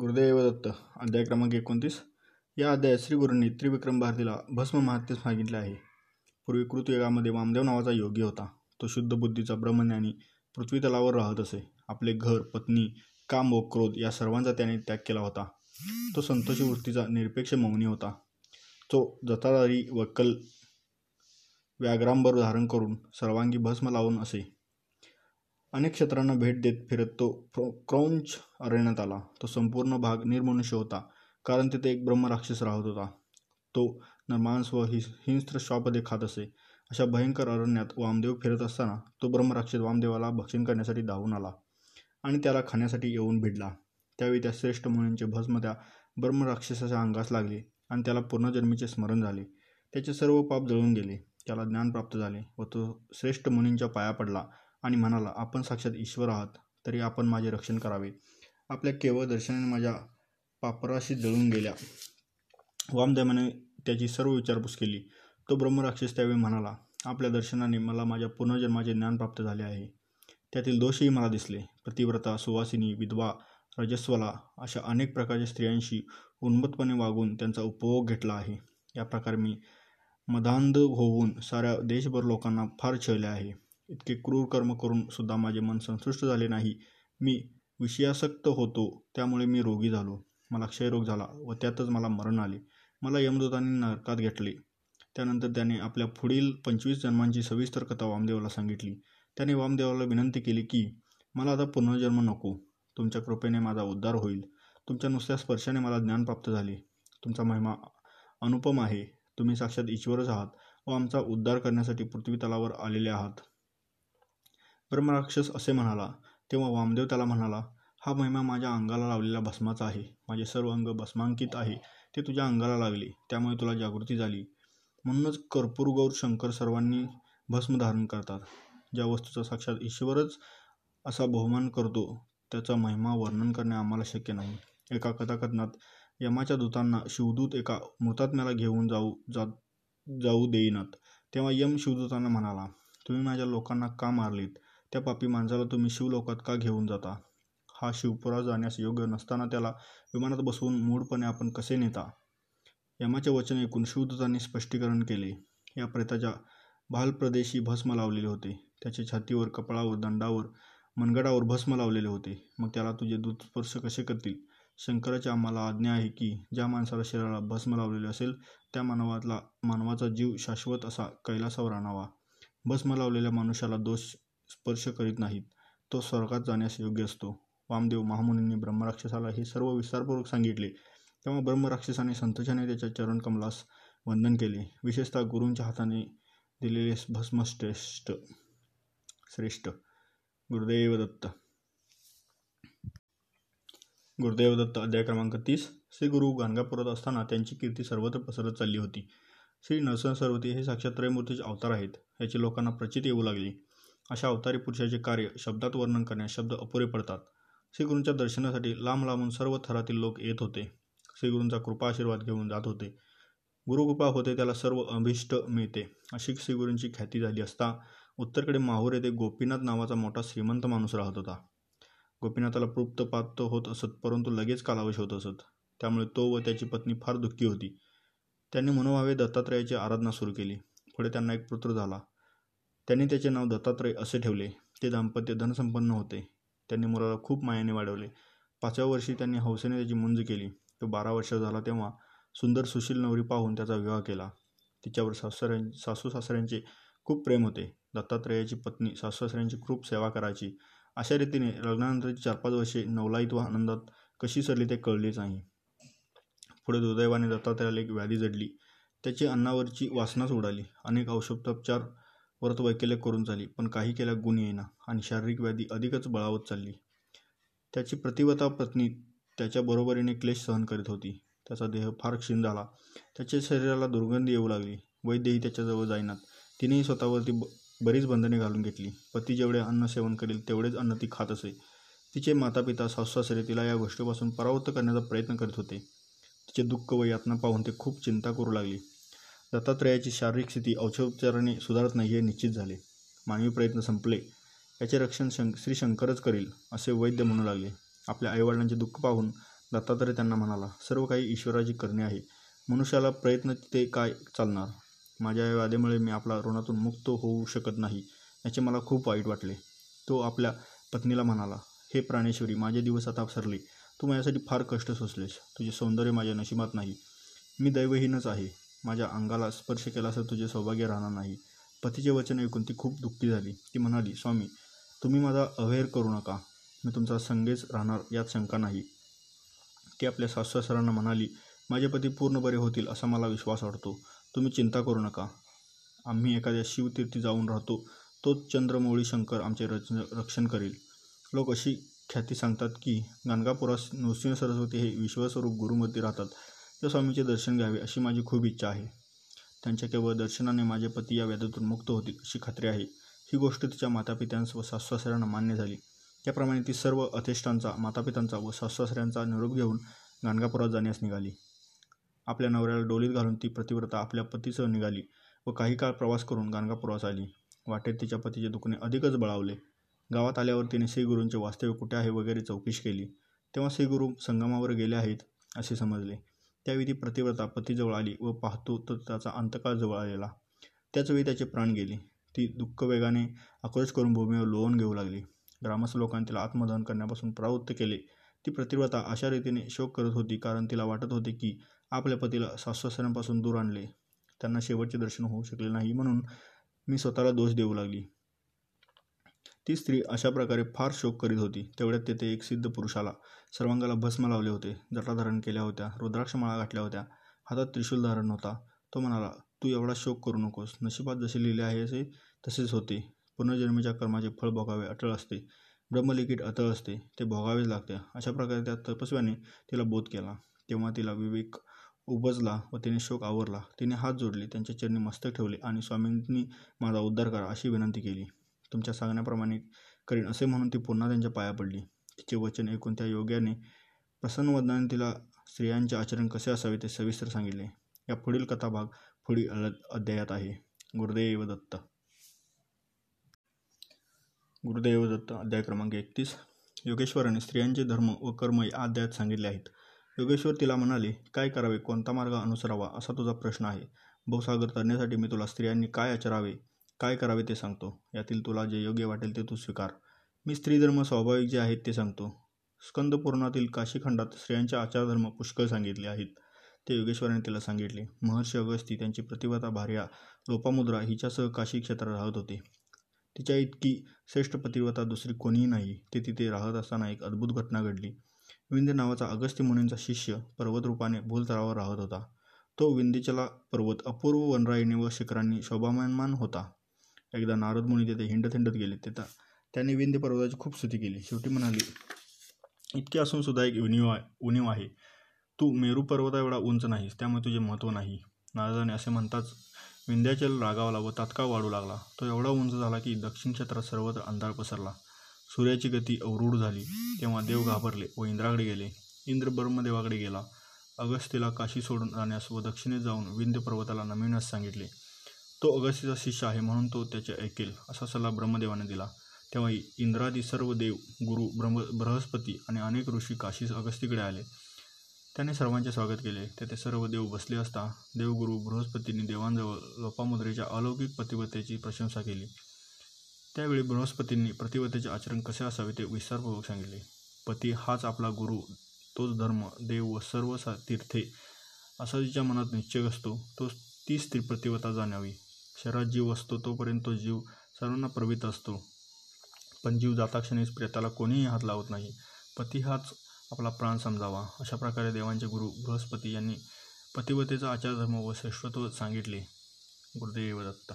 गुरुदेव दत्त अध्याय क्रमांक एकोणतीस. या अध्यायात श्री गुरूंनी त्रिविक्रम भारतीला भस्म महात्म्य सांगितले आहे. पूर्वी कृतयुगामध्ये वामदेव नावाचा योगी होता. तो शुद्ध बुद्धीचा ब्रह्मज्ञानी पृथ्वी तलावर राहत असे. आपले घर पत्नी काम व क्रोध या सर्वांचा त्याने त्याग केला होता. तो संतोषी वृत्तीचा निरपेक्ष मौनी होता. तो जतादारी वक्कल व्याघ्रांबर धारण करून सर्वांगी भस्म लावून असे. अनेक क्षेत्रांना भेट देत फिरत तो क्रौंच अरण्यात आला. तो संपूर्ण भाग निर्मनुष्य होता कारण तिथे एक ब्रह्मराक्षस राहत होता. तो नरमांस व हिंस्त्र श्वापदे खात असे. अशा भयंकर अरण्यात वामदेव फिरत असताना तो ब्रह्मराक्षस वामदेवाला भक्षण करण्यासाठी धावून आला आणि त्याला खाण्यासाठी येऊन भिडला. त्यावेळी त्या श्रेष्ठ मुनींचे भस्म त्या ब्रह्मराक्षसाच्या अंगास लागले आणि त्याला पूर्णजन्मीचे स्मरण झाले. त्याचे सर्व पाप जळून गेले. त्याला ज्ञान प्राप्त झाले व तो श्रेष्ठ मुनींच्या पाया पडला. आणि म्हणाला आपण साक्षात ईश्वर आहात तरी आपण माझे रक्षण करावे. आपल्या केवळ दर्शनाने माझ्या पापराशी जळून गेल्या. वामदेवाने त्याची सर्व विचारपूस केली. तो ब्रह्मराक्षस त्यावेळी म्हणाला आपल्या दर्शनाने मला माझ्या पुनर्जन्माचे ज्ञान प्राप्त झाले आहे. त्यातील दोषही मला दिसले. प्रतिव्रता सुवासिनी विधवा रजस्वला अशा अनेक प्रकारच्या स्त्रियांशी उन्मत्तपणे वागून त्यांचा उपभोग घेतला आहे. या प्रकारे मी मदांध होऊन साऱ्या देशभर लोकांना फार छळले आहे. इतके क्रूर कर्म करून सुद्धा माझे मन संतुष्ट झाले नाही. मी विषयासक्त होतो त्यामुळे मी रोगी झालो. मला क्षयरोग झाला व त्यातच मला मरण आले. मला यमदूतांनी नरकात घेतले. त्यानंतर त्याने आपल्या पुढील पंचवीस जन्मांची सविस्तर कथा वामदेवाला सांगितली. त्याने वामदेवाला विनंती केली की मला आता पुनर्जन्म नको. तुमच्या कृपेने माझा उद्धार होईल. तुमच्या नुसत्या स्पर्शाने मला ज्ञान प्राप्त झाले. तुमचा महिमा अनुपम आहे. तुम्ही साक्षात ईश्वरच आहात व आमचा उद्धार करण्यासाठी पृथ्वी तलावर आलेले आहात. ब्रह्मराक्षस असे म्हणाला. तेव्हा वामदेव त्याला म्हणाला हा महिमा माझ्या अंगाला लावलेला भस्माचा आहे. माझे सर्व अंग भस्मांकित आहे. ते तुझ्या अंगाला लागले त्यामुळे तुला जागृती झाली. म्हणूनच कर्पूरगौर शंकर सर्वांनी भस्म धारण करतात. ज्या वस्तूचा साक्षात ईश्वरच असा बहुमान करतो त्याचा महिमा वर्णन करणे आम्हाला शक्य नाही. एका कथाकथनात यमाच्या दूतांना शिवदूत एका मृतात्म्याला घेऊन जाऊ जा जाऊ देईनात. तेव्हा यम शिवदूतांना म्हणाला तुम्ही माझ्या लोकांना का मारलीत? त्या पापी माणसाला तुम्ही शिवलोकात का घेऊन जाता? हा शिवपुरा जाण्यास योग्य नसताना त्याला विमानात बसवून मूढपणे आपण कसे नेता? यमाचे वचन ऐकून शिवदूतांनी स्पष्टीकरण केले. या प्रेताच्या भालप्रदेशी भस्म लावलेले होते. त्याच्या छातीवर कपाळावर दंडावर मनगडावर भस्म लावलेले होते. मग त्याला तुझे दूत स्पर्श कसे करतील? शंकराची आम्हाला आज्ञा आहे की ज्या माणसाला शरीराला भस्म लावलेले असेल त्या मानवातला मानवाचा जीव शाश्वत असा कैलासावर आणावा. भस्म लावलेल्या मनुष्याला दोष स्पर्श करीत नाहीत. तो स्वर्गात जाण्यास योग्य असतो. वामदेव महामुनींनी ब्रह्मराक्षसाला हे सर्व विस्तारपूर्वक सांगितले. तेव्हा ब्रह्मराक्षसाने संतोषाने त्याच्या चरणकमलास वंदन केले. विशेषतः गुरूंच्या हाताने दिलेले भस्मश्रेष्ठ श्रेष्ठ गुरुदेव दत्त गुरुदेव दत्त अध्याय क्रमांक तीस. श्री गुरु गाणगापुरात असताना त्यांची कीर्ती सर्वत्र पसरत चालली होती. श्री नरसिंह सरवती हे साक्षात त्रयमूर्तीचे अवतार आहेत. याची लोकांना प्रचित येऊ लागली. अशा अवतारी पुरुषाचे कार्य शब्दात वर्णन करण्यास शब्द अपुरे पडतात. श्रीगुरूंच्या दर्शनासाठी लांब लांबून सर्व थरातील लोक येत होते. श्रीगुरूंचा कृपा आशीर्वाद घेऊन जात होते. गुरुकृपा होते त्याला सर्व अभिष्ट मिळते. अशी श्रीगुरूंची ख्याती झाली असता उत्तरकडे माहूर येथे गोपीनाथ नावाचा मोठा श्रीमंत माणूस राहत होता. गोपीनाथाला पृप्तपात होत असत परंतु लगेच कालावश होत असत. त्यामुळे तो व त्याची पत्नी फार दुःखी होती. त्यांनी मनोभावे दत्तात्रयाची आराधना सुरू केली. पुढे त्यांना एक पुत्र झाला. त्यांनी त्याचे नाव दत्तात्रय असे ठेवले. ते दाम्पत्य धनसंपन्न होते. त्यांनी मुलाला खूप मायाने वाढवले. पाचव्या वर्षी त्यांनी हौसेने त्याची मुंज केली. तो बारा वर्ष झाला तेव्हा सुंदर सुशील नवरी पाहून त्याचा विवाह केला. तिच्यावर सासऱ्यां सासू सासऱ्यांचे खूप प्रेम होते. दत्तात्रयाची पत्नी सासू सासऱ्यांची खूप सेवा करायची. अशा रीतीने लग्नानंतरची चार पाच वर्षे नवलाईत व आनंदात कशी सरली ते कळलेच नाही. पुढे दुर्दैवाने दत्तात्रयाला एक व्याधी जडली. त्याची अन्नावरची वासनाच उडाली. अनेक औषधोपचार व्रत वैकल्य करून झाली पण काही केल्या गुण येईना आणि शारीरिक व्याधी अधिकच बळावत चालली. त्याची प्रतिवता पत्नी त्याच्या बरोबरीने क्लेश सहन करीत होती. त्याचा देह फार क्षीण झाला. त्याच्या शरीराला दुर्गंधी येऊ लागली. वैद्यही त्याच्याजवळ जाईनात. तिनेही स्वतःवरती ब बरीच बंधने घालून घेतली. पती जेवढे अन्न सेवन करेल तेवढेच अन्न ती खात असे. तिचे मातापिता सासूसासरे तिला या गोष्टीपासून परावृत्त करण्याचा प्रयत्न करीत होते. तिचे दुःख व यातना पाहून ते खूप चिंता करू लागली. दत्तात्रयाची शारीरिक स्थिती औषधोपचाराने सुधारत नाही हे निश्चित झाले. मानवी प्रयत्न संपले. याचे रक्षण शं श्री शंकरच करील असे वैद्य म्हणू लागले. आपल्या आईवडिलांचे दुःख पाहून दत्तात्रय त्यांना म्हणाला सर्व काही ईश्वराची करणे आहे. मनुष्याला प्रयत्न ते काय चालणार? माझ्या या वादेमुळे मी आपला ऋणातून मुक्त होऊ शकत नाही याचे मला खूप वाईट वाटले. तो आपल्या पत्नीला म्हणाला हे प्राणेश्वरी माझे दिवस आता सरले. तू माझ्यासाठी फार कष्ट सोसलेस. तुझे सौंदर्य माझ्या नशिबात नाही. मी दैवहीनच आहे. माझ्या अंगाला स्पर्श केला असं तुझे सौभाग्य राहणार नाही. पतीचे वचन ऐकून ती खूप दुःखी झाली. ती म्हणाली स्वामी तुम्ही माझा अवेअर करू नका. मी तुमचा संगेच राहणार यात शंका नाही. ती आपल्या सासू म्हणाली माझे पती पूर्ण बरे होतील असा मला विश्वास वाटतो. तुम्ही चिंता करू नका. आम्ही एखाद्या शिवतीर्थी जाऊन राहतो. तोच चंद्रमौळी शंकर आमचे रच रक्षण करेल. लोक अशी ख्याती सांगतात की गाणगापुरास नृसिंह सरस्वती हे विश्वस्वरूप गुरुमती राहतात. स्वामीचे दर्शन घ्यावे अशी माझी खूप इच्छा आहे. त्यांच्या केवळ दर्शनाने माझे पती या व्याधातून मुक्त होतील अशी खात्री आहे. ही गोष्ट तिच्या मातापित्यांस व सासुसासऱ्यांना मान्य झाली. त्याप्रमाणे ती सर्व अथेष्टांचा मातापितांचा व सासुसासऱ्यांचा निरोप घेऊन गाणगापुरात जाण्यास निघाली. आपल्या नवऱ्याला डोलीत घालून ती प्रतिव्रता आपल्या पतीसह निघाली व काही काळ प्रवास करून गाणगापुरास आली. वाटेत तिच्या पतीचे दुखणे अधिकच बळावले. गावात आल्यावर तिने श्रीगुरूंचे वास्तव्य कुठे आहे वगैरे चौकशी केली. तेव्हा श्रीगुरू संगमावर गेले आहेत असे समजले. त्यावेळी ती प्रतिव्रता पतीजवळ आली व पाहतो तर त्याचा अंतकाळ जवळ आलेला. त्याचवेळी त्याचे प्राण गेले. ती दुःख वेगाने आक्रोश करून भूमीवर लोवून घेऊ लागली. ग्रामस्थ लोकांनी तिला आत्मदहन करण्यापासून प्रवृत्त केले. ती प्रतिव्रता अशा रीतीने शोक करत होती कारण तिला वाटत होते की आपल्या पतीला सासू दूर आणले. त्यांना शेवटचे दर्शन होऊ शकले नाही म्हणून मी स्वतःला दोष देऊ लागली. ती स्त्री अशा प्रकारे फार शोक करीत होती. तेवढ्यात तेथे एक सिद्ध पुरुषाला सर्वांगाला भस्म लावले होते. जटाधारण केल्या होत्या. रुद्राक्षमाळा घातल्या होत्या. हातात त्रिशूल धारण होता. तो म्हणाला तू एवढा शोक करू नकोस. नशिबात जसे लिहिले आहे असे तसेच होते. पुनर्जन्मीच्या कर्माचे फळ भोगावे अटळ असते. ब्रह्मलिखित अटळ असते. ते भोगावेच लागते. अशा प्रकारे त्या तपस्व्याने तिला बोध केला. तेव्हा तिला विवेक उपजला व तिने शोक आवरला. तिने हात जोडले. त्यांच्या चरणी मस्तक ठेवले आणि स्वामींनी माझा उद्धार करा अशी विनंती केली. तुमच्या सांगण्याप्रमाणे करीन असे म्हणून ती पुन्हा त्यांच्या पाया पडली. तिचे वचन ऐकून त्या योग्याने प्रसन्नवदनाने तिला स्त्रियांचे आचरण कसे असावे ते सविस्तर सांगितले. या पुढील कथाभाग पुढील अध्यायात आहे. गुरुदेव दत्त. गुरुदेव दत्त अध्याय क्रमांक एकतीस. योगेश्वराने स्त्रियांचे धर्म व कर्म या अध्यायात सांगितले आहेत. योगेश्वर तिला म्हणाले काय करावे? कोणता मार्ग अनुसरावा? असा तुझा प्रश्न आहे. भूसागर करण्यासाठी मी तुला स्त्रियांनी काय आचरावे? काय करावे ते सांगतो. यातील तुला जे योग्य वाटेल ते तू स्वीकार. मी स्त्रीधर्म स्वाभाविक जे आहेत ते सांगतो. स्कंदपूर्णातील काशीखंडात स्त्रियांचे आचारधर्म पुष्कळ सांगितले आहेत. ते योगेश्वराने तिला सांगितले. महर्षी अगस्ती त्यांची प्रतिभाता भार्या लोपामुद्रा हिच्यासह काशी क्षेत्रात राहत होते. तिच्या इतकी श्रेष्ठ प्रतिभता दुसरी कोणीही नाही. ते तिथे राहत असताना एक अद्भुत घटना घडली. विंध्य नावाचा अगस्त्य मुनींचा शिष्य पर्वतरूपाने भूलतरावर राहत होता. तो विंध्यचला पर्वत अपूर्व वनराईने व शिखरांनी शोभामानमान होता. एकदा नारद मुनी तेथे हिंडत हिंडत गेले तेथा त्यांनी विंध्य पर्वताची खूप स्तुती केली. शेवटी म्हणाली इतके असून सुद्धा एक उणीव उणीव आहे. तू मेरू पर्वता एवढा उंच नाहीस त्यामुळे तुझे महत्त्व नाही नारदाने असे म्हणताच विंध्याचल रागावला व तात्काळ वाढू लागला. तो एवढा उंच झाला की दक्षिण क्षेत्रात सर्वत्र अंधार पसरला. सूर्याची गती अवरूढ झाली. तेव्हा देव घाबरले व इंद्राकडे गेले. इंद्र ब्रह्मदेवाकडे गेला. अगस्तीला काशी सोडून जाण्यास व दक्षिणेत जाऊन विंध्य पर्वताला नमिण्यास सांगितले. तो अगस्तीचा शिष्य आहे म्हणून तो त्याचे ऐकेल असा सल्ला ब्रह्मदेवाने दिला. तेव्हा इंद्रादी सर्व देव गुरु ब्रह्म बृहस्पती आणि अनेक ऋषी काशी अगस्तीकडे आले. त्याने सर्वांचे स्वागत केले. तेथे सर्व देव बसले असता देवगुरु बृहस्पतींनी देवांजवळ लोपामुद्रेच्या अलौकिक प्रतिवतेची प्रशंसा केली. त्यावेळी बृहस्पतींनी प्रतिवतेचे आचरण कसे असावे ते विस्तारपूर्वक सांगितले. पती हाच आपला गुरु तोच धर्म देव व सर्व तीर्थे असा जिच्या मनात निश्चय असतो तोच तीच ती प्रतिवता जाणावी शरीरात जीव असतो तोपर्यंत तो जीव सर्वांना प्रवित असतो. पण जीव जाताक्षणीच प्रेताला कोणीही हात लावत नाही. पती हाच आपला प्राण समजावा. अशा प्रकारे देवांचे गुरु बृहस्पती यांनी पतिवतेचा आचारधर्म व श्रेष्ठत्व सांगितले. गुरुदेव दत्ता.